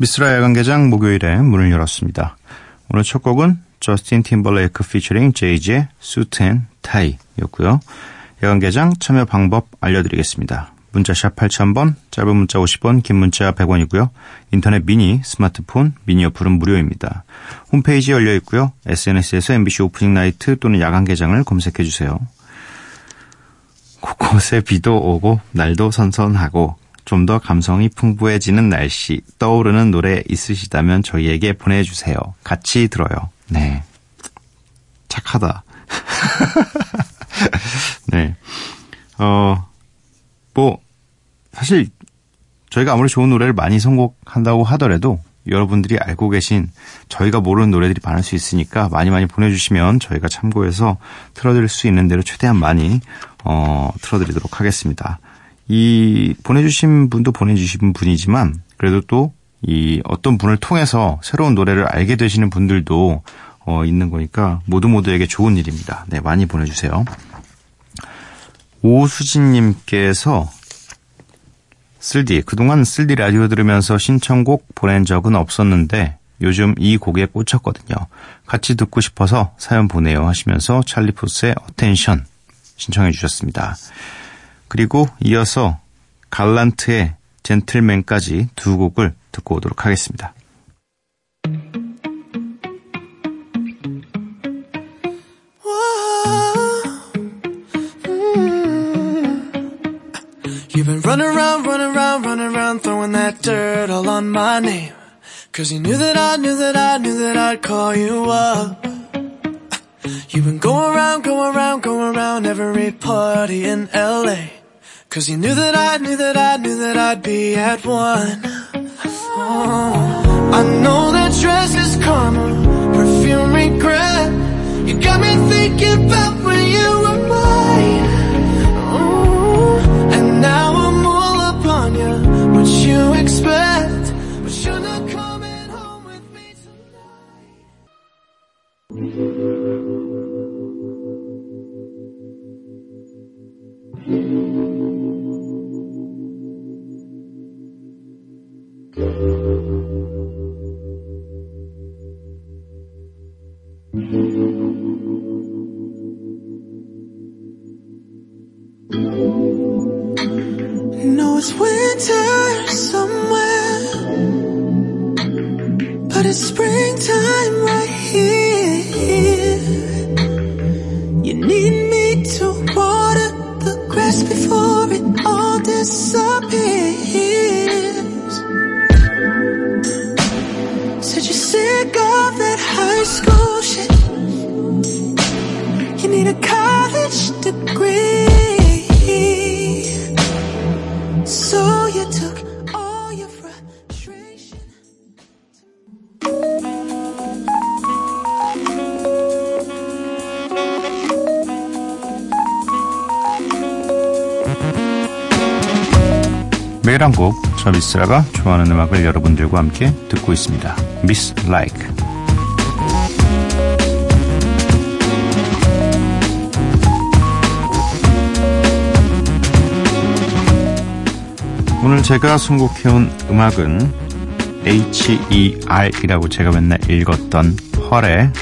미쓰라 야간개장 목요일에 문을 열었습니다. 오늘 첫 곡은 저스틴 팀벌레이크 피처링 제이지의 Suit & Tie였고요. 야간개장 참여 방법 알려드리겠습니다. 문자샵 8000번, 짧은 문자 50원, 긴 문자 100원이고요. 인터넷 미니, 스마트폰, 미니 어플은 무료입니다. 홈페이지 열려 있고요. SNS에서 MBC Opening Night 또는 야간 개장을 검색해 주세요. 곳곳에 비도 오고 날도 선선하고 좀 더 감성이 풍부해지는 날씨 떠오르는 노래 있으시다면 저희에게 보내주세요. 같이 들어요. 네. 착하다. 네. 어, 뭐, 사실 저희가 아무리 좋은 노래를 많이 선곡한다고 하더라도 여러분들이 알고 계신 저희가 모르는 노래들이 많을 수 있으니까 많이 많이 보내주시면 저희가 참고해서 틀어드릴 수 있는 대로 최대한 많이 어, 틀어드리도록 하겠습니다. 이 보내주신 분도 보내주신 분이지만 그래도 또 이 어떤 분을 통해서 새로운 노래를 알게 되시는 분들도 어, 있는 거니까 모두 모두에게 좋은 일입니다. 네, 많이 보내주세요. 오수진님께서 쓸디, 그동안 쓸디 라디오 들으면서 신청곡 보낸 적은 없었는데 요즘 이 곡에 꽂혔거든요. 같이 듣고 싶어서 사연 보내요 하시면서 찰리푸스의 어텐션 신청해 주셨습니다. 그리고 이어서 갈란트의 젠틀맨까지 두 곡을 듣고 오도록 하겠습니다. You've been running around, running around, running around, throwing that dirt all on my name. Cause you knew that I knew that I knew that I'd call you up. You've been going around, going around, going around every party in LA. Cause you knew that I knew that I knew that I'd be at one. Oh, I know that dress is karma, perfume regret. You got me thinking about when you were mine. Oh, and now I'm all up on you. What you expect, 한 곡, 저 미쓰라가 좋아하는 음악을 여러분들과 함께 듣고 있습니다. 미쓰라 Like. 오늘 제가 선곡해온 음악은 H.E.R이라고 제가 맨날 읽었던 Her의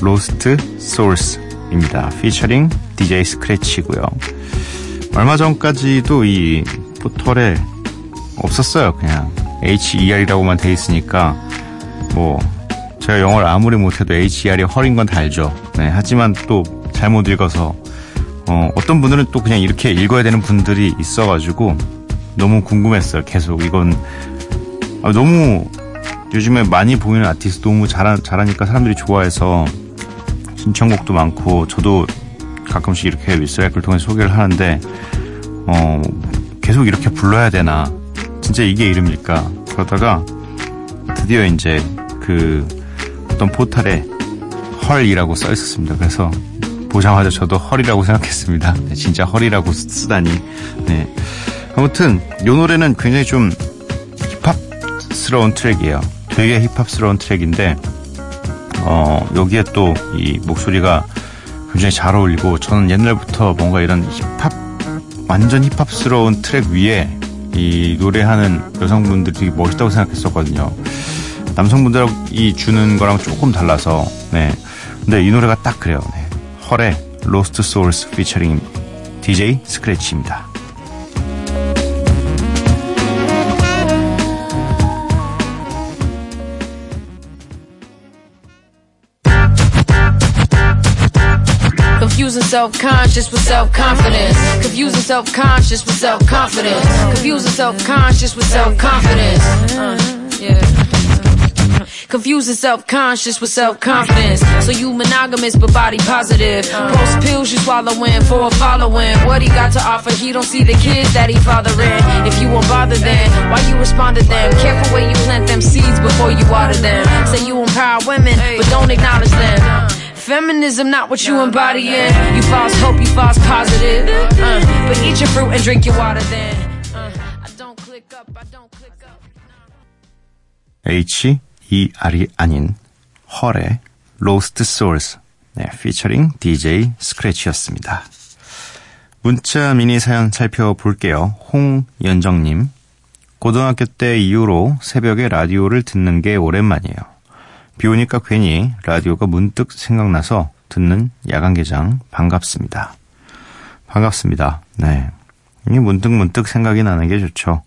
Lost Souls입니다. featuring DJ 스크래치고요. 얼마 전까지도 이 포털에 없었어요. 그냥 H.E.R이라고만 돼 있으니까 뭐 제가 영어를 아무리 못해도 H.E.R이 헐인 건다 알죠. 네, 하지만 또 잘못 읽어서 어, 어떤 분들은 또 그냥 이렇게 읽어야 되는 분들이 있어가지고 너무 궁금했어요. 계속 이건 아, 너무 요즘에 많이 보이는 아티스트 너무 잘하, 잘하니까 사람들이 좋아해서 신청곡도 많고 저도 가끔씩 이렇게 윗사이클 통해서 소개를 하는데 어, 계속 이렇게 불러야 되나 진짜 이게 이름일까 그러다가 드디어 이제 그 어떤 포탈에 헐이라고 써 있었습니다. 그래서 보자마자 저도 헐이라고 생각했습니다. 네, 진짜 헐이라고 쓰다니. 네. 아무튼 이 노래는 굉장히 좀 힙합스러운 트랙이에요. 되게 힙합스러운 트랙인데 어, 여기에 또 이 목소리가 굉장히 잘 어울리고 저는 옛날부터 뭔가 이런 힙합 완전 힙합스러운 트랙 위에 이 노래하는 여성분들이 되게 멋있다고 생각했었거든요. 남성분들이 주는 거랑 조금 달라서 네. 근데 이 노래가 딱 그래요. 네. 헐의 Lost Souls 피처링 DJ 스크래치입니다. Self-conscious with self-confidence. Confusing self-conscious with self-confidence. Confusing self-conscious with self-confidence. Confusing self-conscious with self-confidence. So you monogamous but body positive. Post pills you swallowing for a following. What he got to offer, he don't see the kids that he fathering. If you won't bother then, why you respond to them? Careful where you plant them seeds before you water them. Say you empower women, but don't acknowledge them. Feminism not what you embodying. You false hope, you false positive. Uh, but eat your fruit and drink your water then. Uh, I don't click up, I don't click up. H E R이 아닌 헐의 Lost Souls 네, 피처링 DJ 스크래치였습니다. 문자 미니 사연 살펴볼게요. 홍연정님 고등학교 때 이후로 새벽에 라디오를 듣는 게 오랜만이에요. 비 오니까 괜히 라디오가 문득 생각나서 듣는 야간 개장 반갑습니다. 반갑습니다. 네. 이게 문득 문득 생각이 나는 게 좋죠.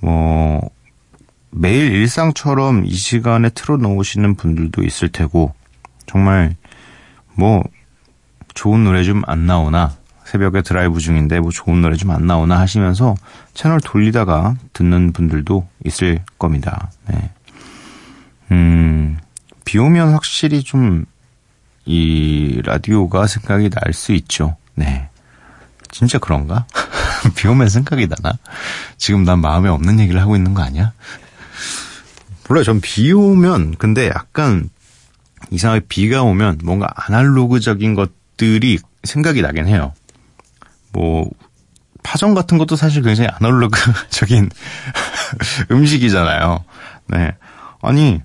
뭐, 매일 일상처럼 이 시간에 틀어 놓으시는 분들도 있을 테고, 정말, 뭐, 좋은 노래 좀 안 나오나, 새벽에 드라이브 중인데 뭐 좋은 노래 좀 안 나오나 하시면서 채널 돌리다가 듣는 분들도 있을 겁니다. 네. 음, 비 오면 확실히 좀, 이, 라디오가 생각이 날 수 있죠. 네. 진짜 그런가? 비 오면 생각이 나나? 지금 난 마음에 없는 얘기를 하고 있는 거 아니야? 몰라요. 전 비 오면, 근데 약간, 이상하게 비가 오면 뭔가 아날로그적인 것들이 생각이 나긴 해요. 뭐, 파전 같은 것도 사실 굉장히 아날로그적인 음식이잖아요. 네. 아니,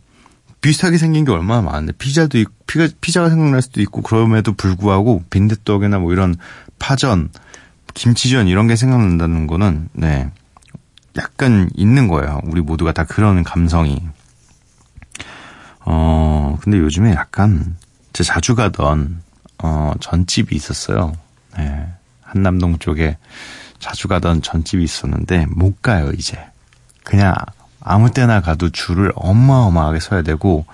비슷하게 생긴 게 얼마나 많은데 피자도 있고 피가, 피자가 생각날 수도 있고 그럼에도 불구하고 빈대떡이나 뭐 이런 파전, 김치전 이런 게 생각난다는 거는 네 약간 있는 거예요. 우리 모두가 다 그런 감성이. 어 근데 요즘에 약간 제 자주 가던 어 전집이 있었어요. 네 한남동 쪽에 자주 가던 전집이 있었는데 못 가요 이제. 그냥 아무 때나 가도 줄을 어마어마하게 서야 되고,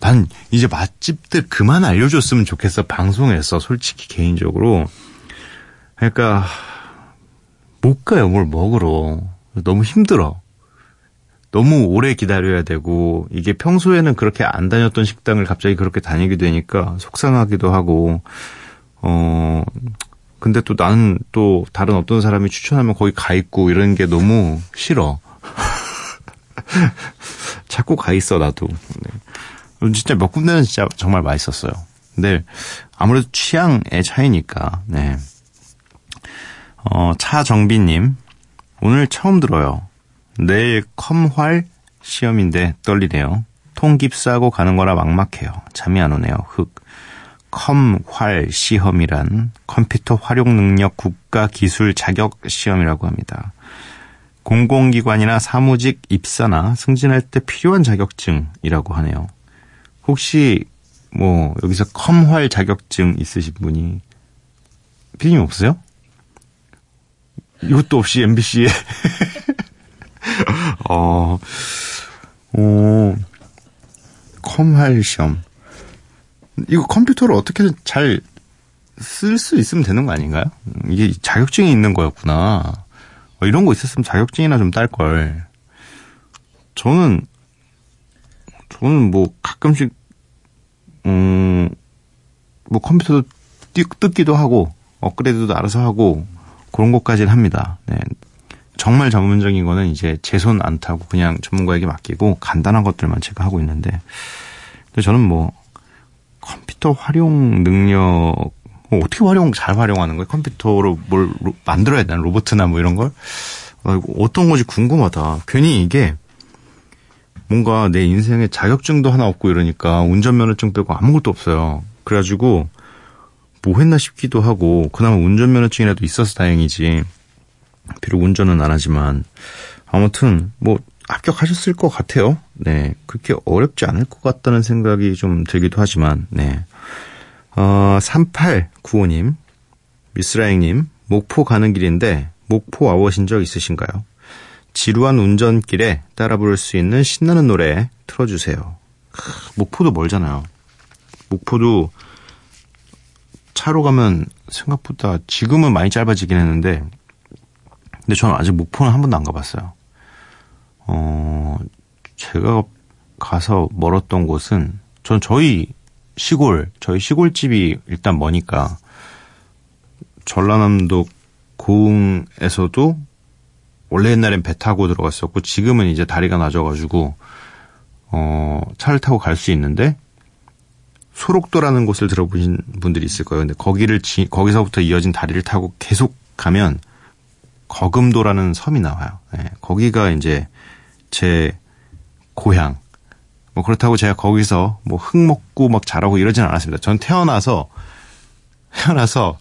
난 이제 맛집들 그만 알려줬으면 좋겠어, 방송에서, 솔직히 개인적으로. 그러니까, 못 가요, 뭘 먹으러. 너무 힘들어. 너무 오래 기다려야 되고, 이게 평소에는 그렇게 안 다녔던 식당을 갑자기 그렇게 다니게 되니까 속상하기도 하고, 어, 근데 또 나는 또 다른 어떤 사람이 추천하면 거기 가 있고 이런 게 너무 싫어. 자꾸 가 있어 나도. 네. 진짜 몇 군데는 진짜 정말 맛있었어요. 근데 아무래도 취향의 차이니까. 네. 어, 차정비님 오늘 처음 들어요. 내일 컴활 시험인데 떨리네요. 통깁 싸고 가는 거라 막막해요. 잠이 안 오네요. 흑. 컴활 시험이란 컴퓨터 활용 능력 국가 기술 자격 시험이라고 합니다. 공공기관이나 사무직 입사나 승진할 때 필요한 자격증이라고 하네요. 혹시 뭐 여기서 컴활 자격증 있으신 분이 피디님 없어요? 이것도 없이 MBC에 어, 어, 컴활 시험. 이거 컴퓨터를 어떻게든 잘 쓸 수 있으면 되는 거 아닌가요? 이게 자격증이 있는 거였구나. 어, 이런 거 있었으면 자격증이나 좀 딸 걸. 저는 저는 뭐 가끔씩 음, 뭐 컴퓨터도 띄, 뜯기도 하고 업그레이드도 알아서 하고 그런 것까지는 합니다. 네. 정말 전문적인 거는 이제 제 손 안 타고 그냥 전문가에게 맡기고 간단한 것들만 제가 하고 있는데 저는 뭐 컴퓨터 활용 능력 뭐 어떻게 활용 잘 활용하는 거예요? 컴퓨터로 뭘 로, 만들어야 되나 로봇이나 뭐 이런 걸 어, 어떤 건지 궁금하다. 괜히 이게 뭔가 내 인생에 자격증도 하나 없고 이러니까 운전면허증 빼고 아무것도 없어요. 그래가지고 뭐 했나 싶기도 하고 그나마 운전면허증이라도 있어서 다행이지. 비록 운전은 안 하지만 아무튼 뭐 합격하셨을 것 같아요. 네. 그렇게 어렵지 않을 것 같다는 생각이 좀 들기도 하지만, 네. 어, 3895님, 미스라잉님, 목포 가는 길인데, 목포 와보신 적 있으신가요? 지루한 운전길에 따라 부를 수 있는 신나는 노래 틀어주세요. 목포도 멀잖아요. 목포도 차로 가면 생각보다 지금은 많이 짧아지긴 했는데, 근데 저는 아직 목포는 한 번도 안 가봤어요. 어, 제가 가서 멀었던 곳은, 전 저희 시골, 저희 시골집이 일단 머니까, 전라남도 고흥에서도 원래 옛날엔 배 타고 들어갔었고, 지금은 이제 다리가 낮아가지고, 어, 차를 타고 갈 수 있는데, 소록도라는 곳을 들어보신 분들이 있을 거예요. 근데 거기를, 지, 거기서부터 이어진 다리를 타고 계속 가면, 거금도라는 섬이 나와요. 네, 거기가 이제 제 고향. 뭐 그렇다고 제가 거기서 뭐 흙 먹고 막 자라고 이러진 않았습니다. 전 태어나서 태어나서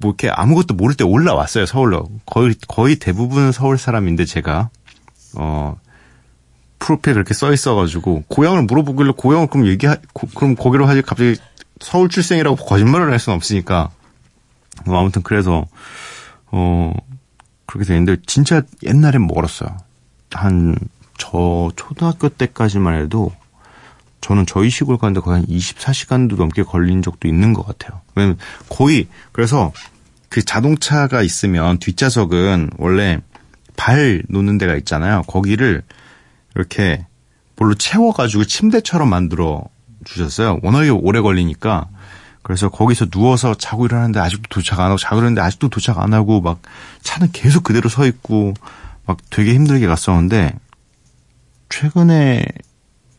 뭐 이렇게 아무것도 모를 때 올라왔어요 서울로. 거의 거의 대부분 서울 사람인데 제가 어 프로필 그렇게 써 있어가지고 고향을 물어보길래 고향을 그럼 얘기 그럼 거기로 하지 갑자기 서울 출생이라고 거짓말을 할 수는 없으니까 뭐 아무튼 그래서 어 그렇게 되는데 진짜 옛날엔 멀었어요. 한 저 초등학교 때까지만 해도 저는 저희 시골 가는데 거의 한 24시간도 넘게 걸린 적도 있는 것 같아요. 왜냐면 거의 그래서 그 자동차가 있으면 뒷좌석은 원래 발 놓는 데가 있잖아요. 거기를 이렇게 뭘로 채워가지고 침대처럼 만들어 주셨어요. 워낙에 오래 걸리니까 그래서 거기서 누워서 자고 일어나는데 아직도 도착 안 하고 자고 일어나는데 아직도 도착 안 하고 막 차는 계속 그대로 서 있고 막 되게 힘들게 갔었는데 최근에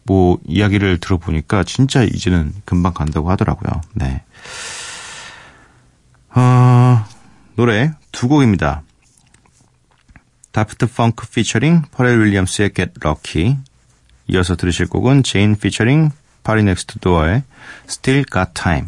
뭐 이야기를 들어보니까 진짜 이제는 금방 간다고 하더라고요. 네. 어, 노래 두 곡입니다. 다프트 펑크 피처링 퍼렐 윌리엄스의 Get Lucky 이어서 들으실 곡은 제인 피처링 파리 넥스트 도어의 Still Got Time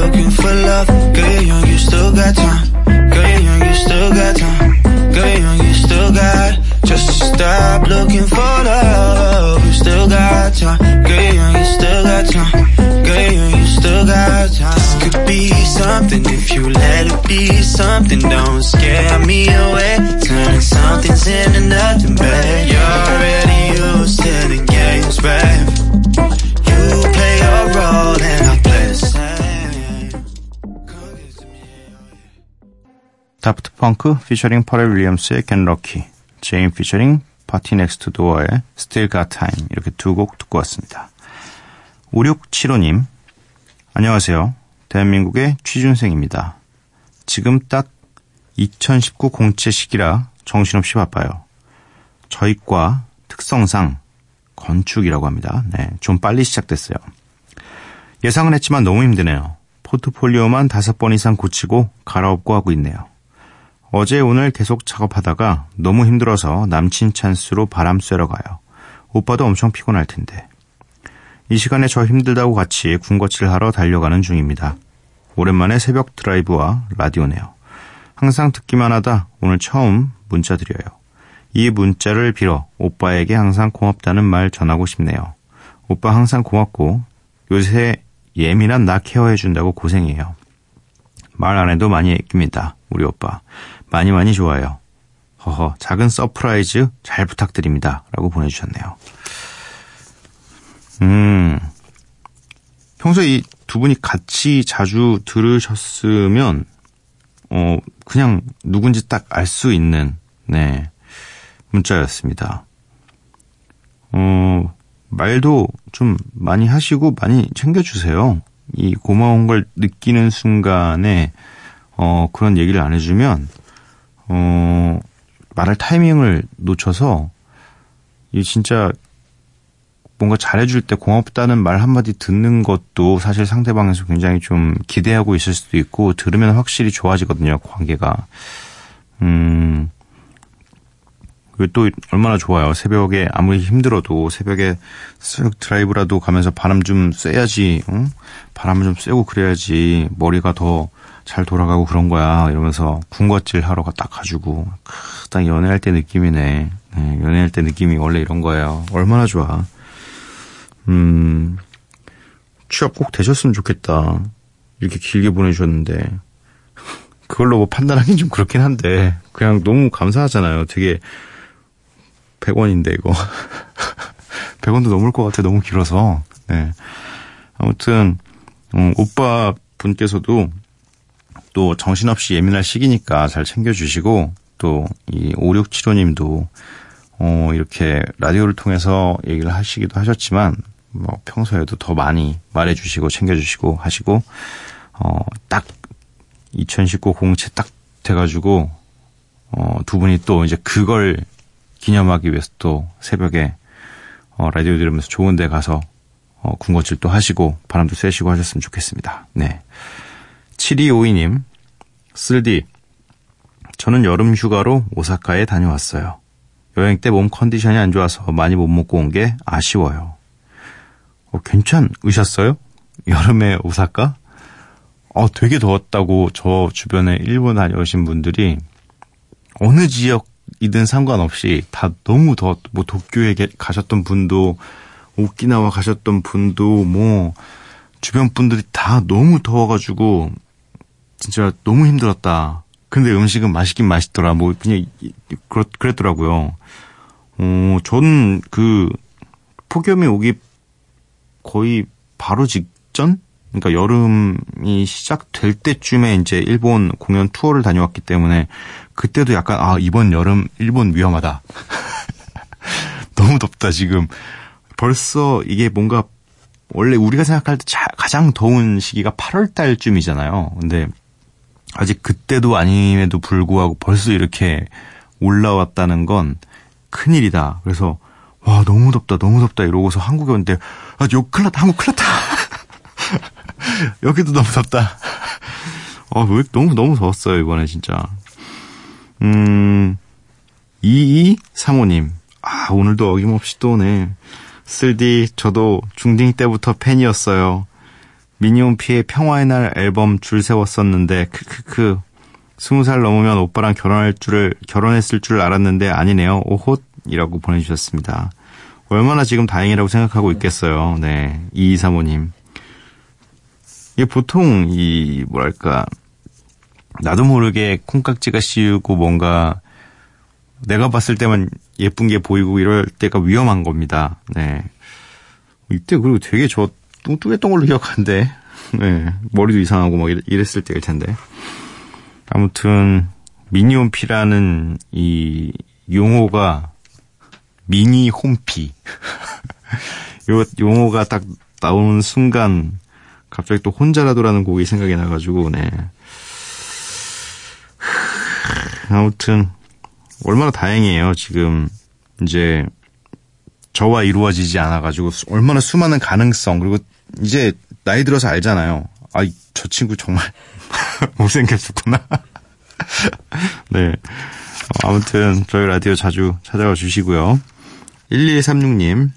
Looking for love. Girl, young, you still got time. Girl, young, you still got time. Girl, young, you still got. Just stop looking for love. You still got time. Girl, young, you still got time. Girl, young, you still got time. This could be something if you let it be something. Don't scare me away. Turning something's into nothing, babe. You're already used to the games, babe. 펑크 피처링 퍼렐 윌리엄스의 Get Lucky 제인 피처링 파티 넥스트 도어의 Still Got Time 이렇게 두 곡 듣고 왔습니다. 5675님 안녕하세요. 대한민국의 취준생입니다. 지금 딱 2019 공채 시기라 정신없이 바빠요. 저희 과 특성상 건축이라고 합니다. 네, 좀 빨리 시작됐어요. 예상은 했지만 너무 힘드네요. 포트폴리오만 다섯 번 이상 고치고 갈아엎고 하고 있네요. 어제 오늘 계속 작업하다가 너무 힘들어서 남친 찬스로 바람 쐬러 가요. 오빠도 엄청 피곤할 텐데. 이 시간에 저 힘들다고 같이 군것질 하러 달려가는 중입니다. 오랜만에 새벽 드라이브와 라디오네요. 항상 듣기만 하다 오늘 처음 문자 드려요. 이 문자를 빌어 오빠에게 항상 고맙다는 말 전하고 싶네요. 오빠 항상 고맙고 요새 예민한 나 케어해준다고 고생해요. 말 안 해도 많이 아낍니다. 우리 오빠. 많이 많이 좋아요. 허허, 작은 서프라이즈 잘 부탁드립니다. 라고 보내주셨네요. 음, 평소에 이 두 분이 같이 자주 들으셨으면, 어, 그냥 누군지 딱 알 수 있는, 네, 문자였습니다. 어, 말도 좀 많이 하시고 많이 챙겨주세요. 이 고마운 걸 느끼는 순간에, 어, 그런 얘기를 안 해주면, 어, 말할 타이밍을 놓쳐서, 이 진짜 뭔가 잘해줄 때 고맙다는 말 한마디 듣는 것도 사실 상대방에서 굉장히 좀 기대하고 있을 수도 있고, 들으면 확실히 좋아지거든요, 관계가. 음, 또 얼마나 좋아요. 새벽에 아무리 힘들어도 새벽에 쓱 드라이브라도 가면서 바람 좀 쐬야지, 응? 바람 좀 쐬고 그래야지 머리가 더 잘 돌아가고 그런 거야. 이러면서 군것질 하러 딱 가지고 딱 연애할 때 느낌이네. 네, 연애할 때 느낌이 원래 이런 거예요. 얼마나 좋아. 음, 취업 꼭 되셨으면 좋겠다. 이렇게 길게 보내주셨는데. 그걸로 뭐 판단하긴 좀 그렇긴 한데, 그냥 너무 감사하잖아요. 되게 100원인데 이거 100원도 넘을 것 같아 너무 길어서 네. 아무튼 음, 오빠 분께서도 또 정신없이 예민할 시기니까 잘 챙겨주시고 또 이 5675님도 어, 이렇게 라디오를 통해서 얘기를 하시기도 하셨지만 뭐 평소에도 더 많이 말해주시고 챙겨주시고 하시고 어, 딱 2019 공채 딱 돼가지고 어, 두 분이 또 이제 그걸 기념하기 위해서 또 새벽에 어, 라디오 들으면서 좋은 데 가서 어, 군것질 도 하시고 바람도 쐬시고 하셨으면 좋겠습니다. 네. 7252님, 쓸디, 저는 여름 휴가로 오사카에 다녀왔어요. 여행 때 몸 컨디션이 안 좋아서 많이 못 먹고 온 게 아쉬워요. 어, 괜찮으셨어요? 여름에 오사카? 어, 되게 더웠다고 저 주변에 일본 다녀오신 분들이 어느 지역 이든 상관없이 다 너무 더, 뭐 도쿄에 가셨던 분도, 오키나와 가셨던 분도, 뭐, 주변 분들이 다 너무 더워가지고, 진짜 너무 힘들었다. 근데 음식은 맛있긴 맛있더라. 뭐, 그냥, 그렇, 그랬더라고요. 어, 저는 그, 폭염이 오기 거의 바로 직전? 그러니까 여름이 시작될 때쯤에 이제 일본 공연 투어를 다녀왔기 때문에 그때도 약간 아 이번 여름 일본 위험하다. 너무 덥다 지금. 벌써 이게 뭔가 원래 우리가 생각할 때 가장 더운 시기가 8월 달쯤이잖아요. 근데 아직 그때도 아님에도 불구하고 벌써 이렇게 올라왔다는 건 큰일이다. 그래서 와 너무 덥다 너무 덥다 이러고서 한국에 왔는데 아욕 큰일 났다 한국 큰일 났다. 여기도 너무 덥다. 어, 왜 너무 너무 더웠어요 이번에 진짜. 음, 2235님. 아, 오늘도 어김없이 또 오네. 쓸디, 저도 중딩 때부터 팬이었어요. 미니홈피의 평화의 날 앨범 줄 세웠었는데, 크크크. 스무 살 넘으면 오빠랑 결혼할 줄을, 결혼했을 줄 알았는데 아니네요. 오톳! 이라고 보내주셨습니다. 얼마나 지금 다행이라고 생각하고 있겠어요. 네. 2235님. 이게 보통, 이, 뭐랄까, 나도 모르게 콩깍지가 씌우고 뭔가 내가 봤을 때만 예쁜 게 보이고 이럴 때가 위험한 겁니다. 네. 이때 그리고 되게 저 뚱뚱했던 걸로 기억하는데, 네. 머리도 이상하고 막 이랬을 때일 텐데. 아무튼, 미니홈피라는 이 용어가 미니 홈피. 요 용어가 딱 나오는 순간 갑자기 또 혼자라도라는 곡이 생각이 나가지고, 네. 아무튼 얼마나 다행이에요. 지금 이제 저와 이루어지지 않아가지고 수- 얼마나 수많은 가능성 그리고 이제 나이 들어서 알잖아요. 아, 이- 저 친구 정말 못생겼었구나. 네. 어, 아무튼 저희 라디오 자주 찾아와 주시고요. 1136님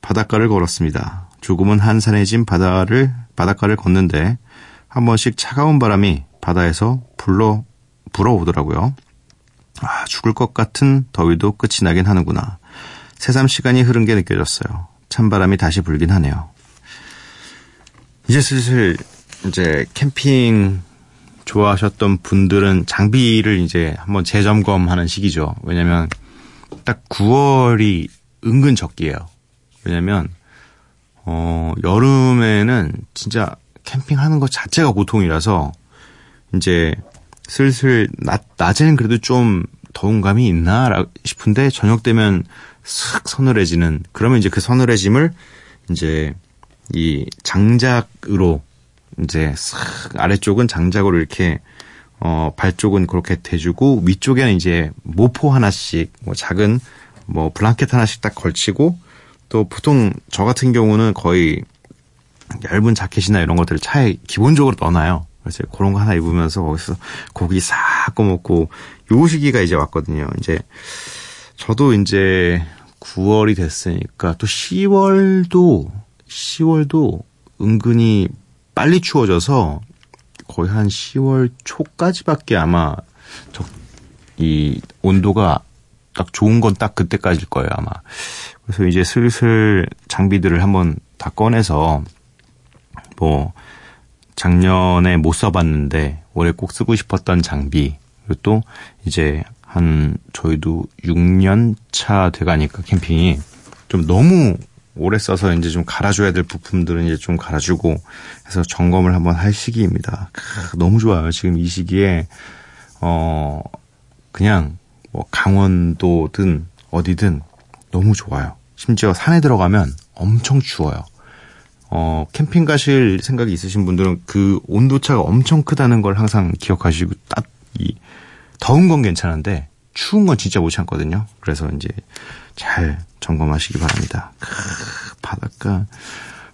바닷가를 걸었습니다. 조금은 한산해진 바다를 바닷가를 걷는데 한 번씩 차가운 바람이 바다에서 불러 불어오더라고요. 아, 죽을 것 같은 더위도 끝이 나긴 하는구나. 새삼 시간이 흐른 게 느껴졌어요. 찬바람이 다시 불긴 하네요. 이제 슬슬 이제 캠핑 좋아하셨던 분들은 장비를 이제 한번 재점검하는 시기죠. 왜냐면 딱 9월이 은근 적기예요. 왜냐면 어 여름에는 진짜 캠핑하는 것 자체가 고통이라서 이제 슬슬 낮 낮에는 그래도 좀 더운 감이 있나 라- 싶은데 저녁 되면 슥 서늘해지는 그러면 이제 그 서늘해짐을 이제 이 장작으로 이제 싹 아래쪽은 장작으로 이렇게 어, 발 쪽은 그렇게 대주고 위쪽에는 이제 모포 하나씩 뭐 작은 뭐 블랑켓 하나씩 딱 걸치고 또 보통 저 같은 경우는 거의 얇은 자켓이나 이런 것들을 차에 기본적으로 넣어놔요. 그래서 그런 거 하나 입으면서 거기서 고기 싹 꺼먹고 요 시기가 이제 왔거든요. 이제 저도 이제 9월이 됐으니까 또 10월도 10월도 은근히 빨리 추워져서 거의 한 10월 초까지밖에 아마 저, 이 온도가 딱 좋은 건 딱 그때까지일 거예요 아마. 그래서 이제 슬슬 장비들을 한번 다 꺼내서 뭐 작년에 못 써봤는데 올해 꼭 쓰고 싶었던 장비 그리고 또 이제 한 저희도 6년 차 돼가니까 캠핑이 좀 너무 오래 써서 이제 좀 갈아줘야 될 부품들은 이제 좀 갈아주고 해서 점검을 한번 할 시기입니다. 크, 너무 좋아요. 지금 이 시기에 어 그냥 뭐 강원도든 어디든 너무 좋아요. 심지어 산에 들어가면 엄청 추워요. 어, 캠핑 가실 생각이 있으신 분들은 그 온도차가 엄청 크다는 걸 항상 기억하시고 딱 이 더운 건 괜찮은데 추운 건 진짜 못 참거든요. 그래서 이제 잘 점검하시기 바랍니다. 크, 바닷가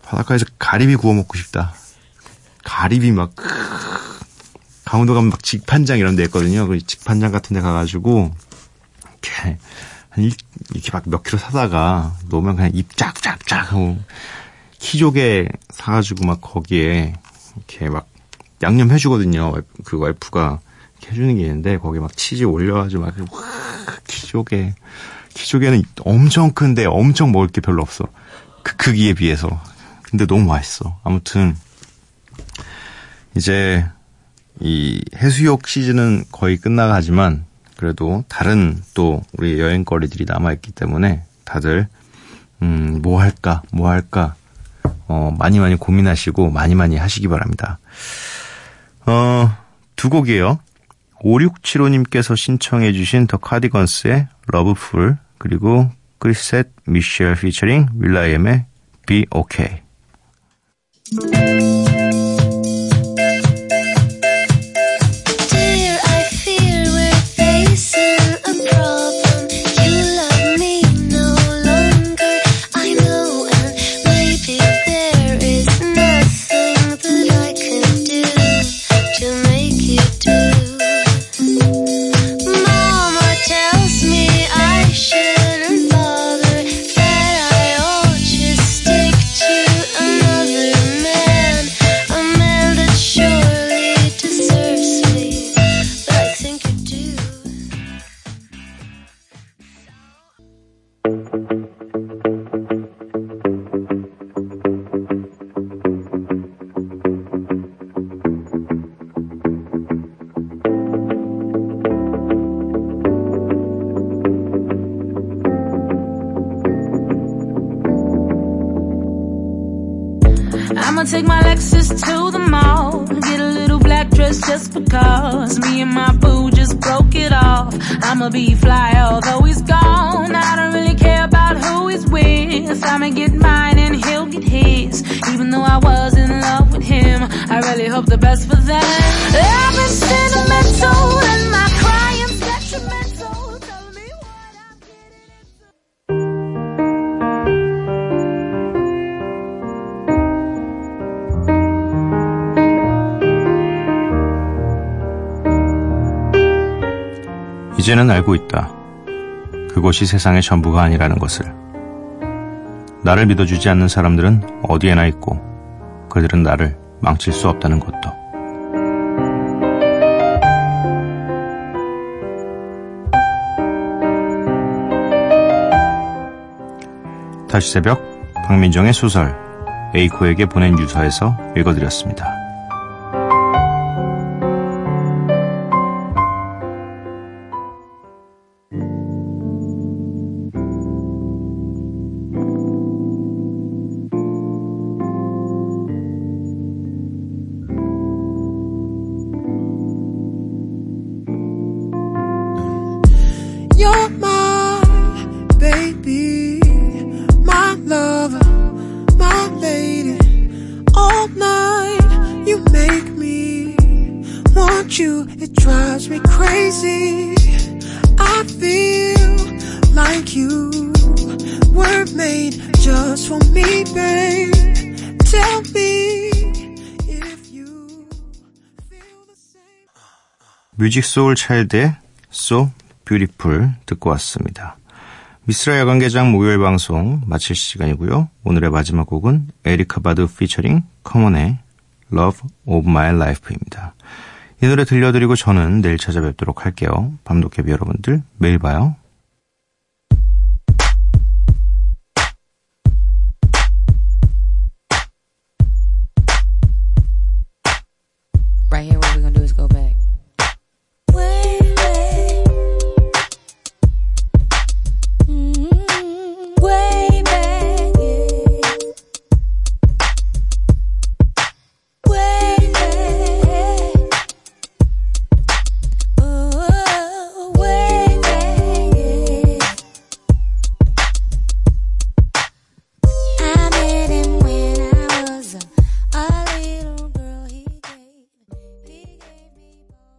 바닷가에서 가리비 구워 먹고 싶다. 가리비 막 크, 강원도 가면 막 직판장 이런 데 있거든요. 그 직판장 같은 데 가가지고 이렇게 한 일- 이렇게 막 몇 킬로 사다가 놓으면 그냥 입 쫙쫙쫙 하고 키조개 사가지고 막 거기에 이렇게 막 양념 해주거든요. 그 와이프가 해주는 게 있는데 거기 막 치즈 올려가지고 막 와, 키조개 키조개는 엄청 큰데 엄청 먹을 게 별로 없어. 그 크기에 비해서. 근데 너무 맛있어. 아무튼 이제 이 해수욕 시즌은 거의 끝나가지만 그래도 다른 또 우리 여행거리들이 남아있기 때문에 다들 음, 뭐 할까, 뭐 할까, 어, 많이 많이 고민하시고 많이 많이 하시기 바랍니다. 어, 두 곡이에요. 5675님께서 신청해 주신 더 카디건스의 러브풀, 그리고 크리셋 미셸 피처링 윌라이엠의 Be Okay. I'ma be fly although he's gone. I don't really care about who he's with. I'ma get mine and he'll get his. Even though I was in love with him, I really hope the best for them. Love is sentimental 이제는 알고 있다. 그곳이 세상의 전부가 아니라는 것을. 나를 믿어주지 않는 사람들은 어디에나 있고, 그들은 나를 망칠 수 없다는 것도. 다시 새벽, 박민정의 소설, 에이코에게 보낸 유서에서 읽어드렸습니다. 뮤직 소울 차일드의 So Beautiful 듣고 왔습니다. 미쓰라 야간 개장 목요일 방송 마칠 시간이고요. 오늘의 마지막 곡은 에리카 바드 피처링 커먼의 Love of My Life입니다. 이 노래 들려드리고 저는 내일 찾아뵙도록 할게요. 밤도깨비 여러분들 매일 봐요.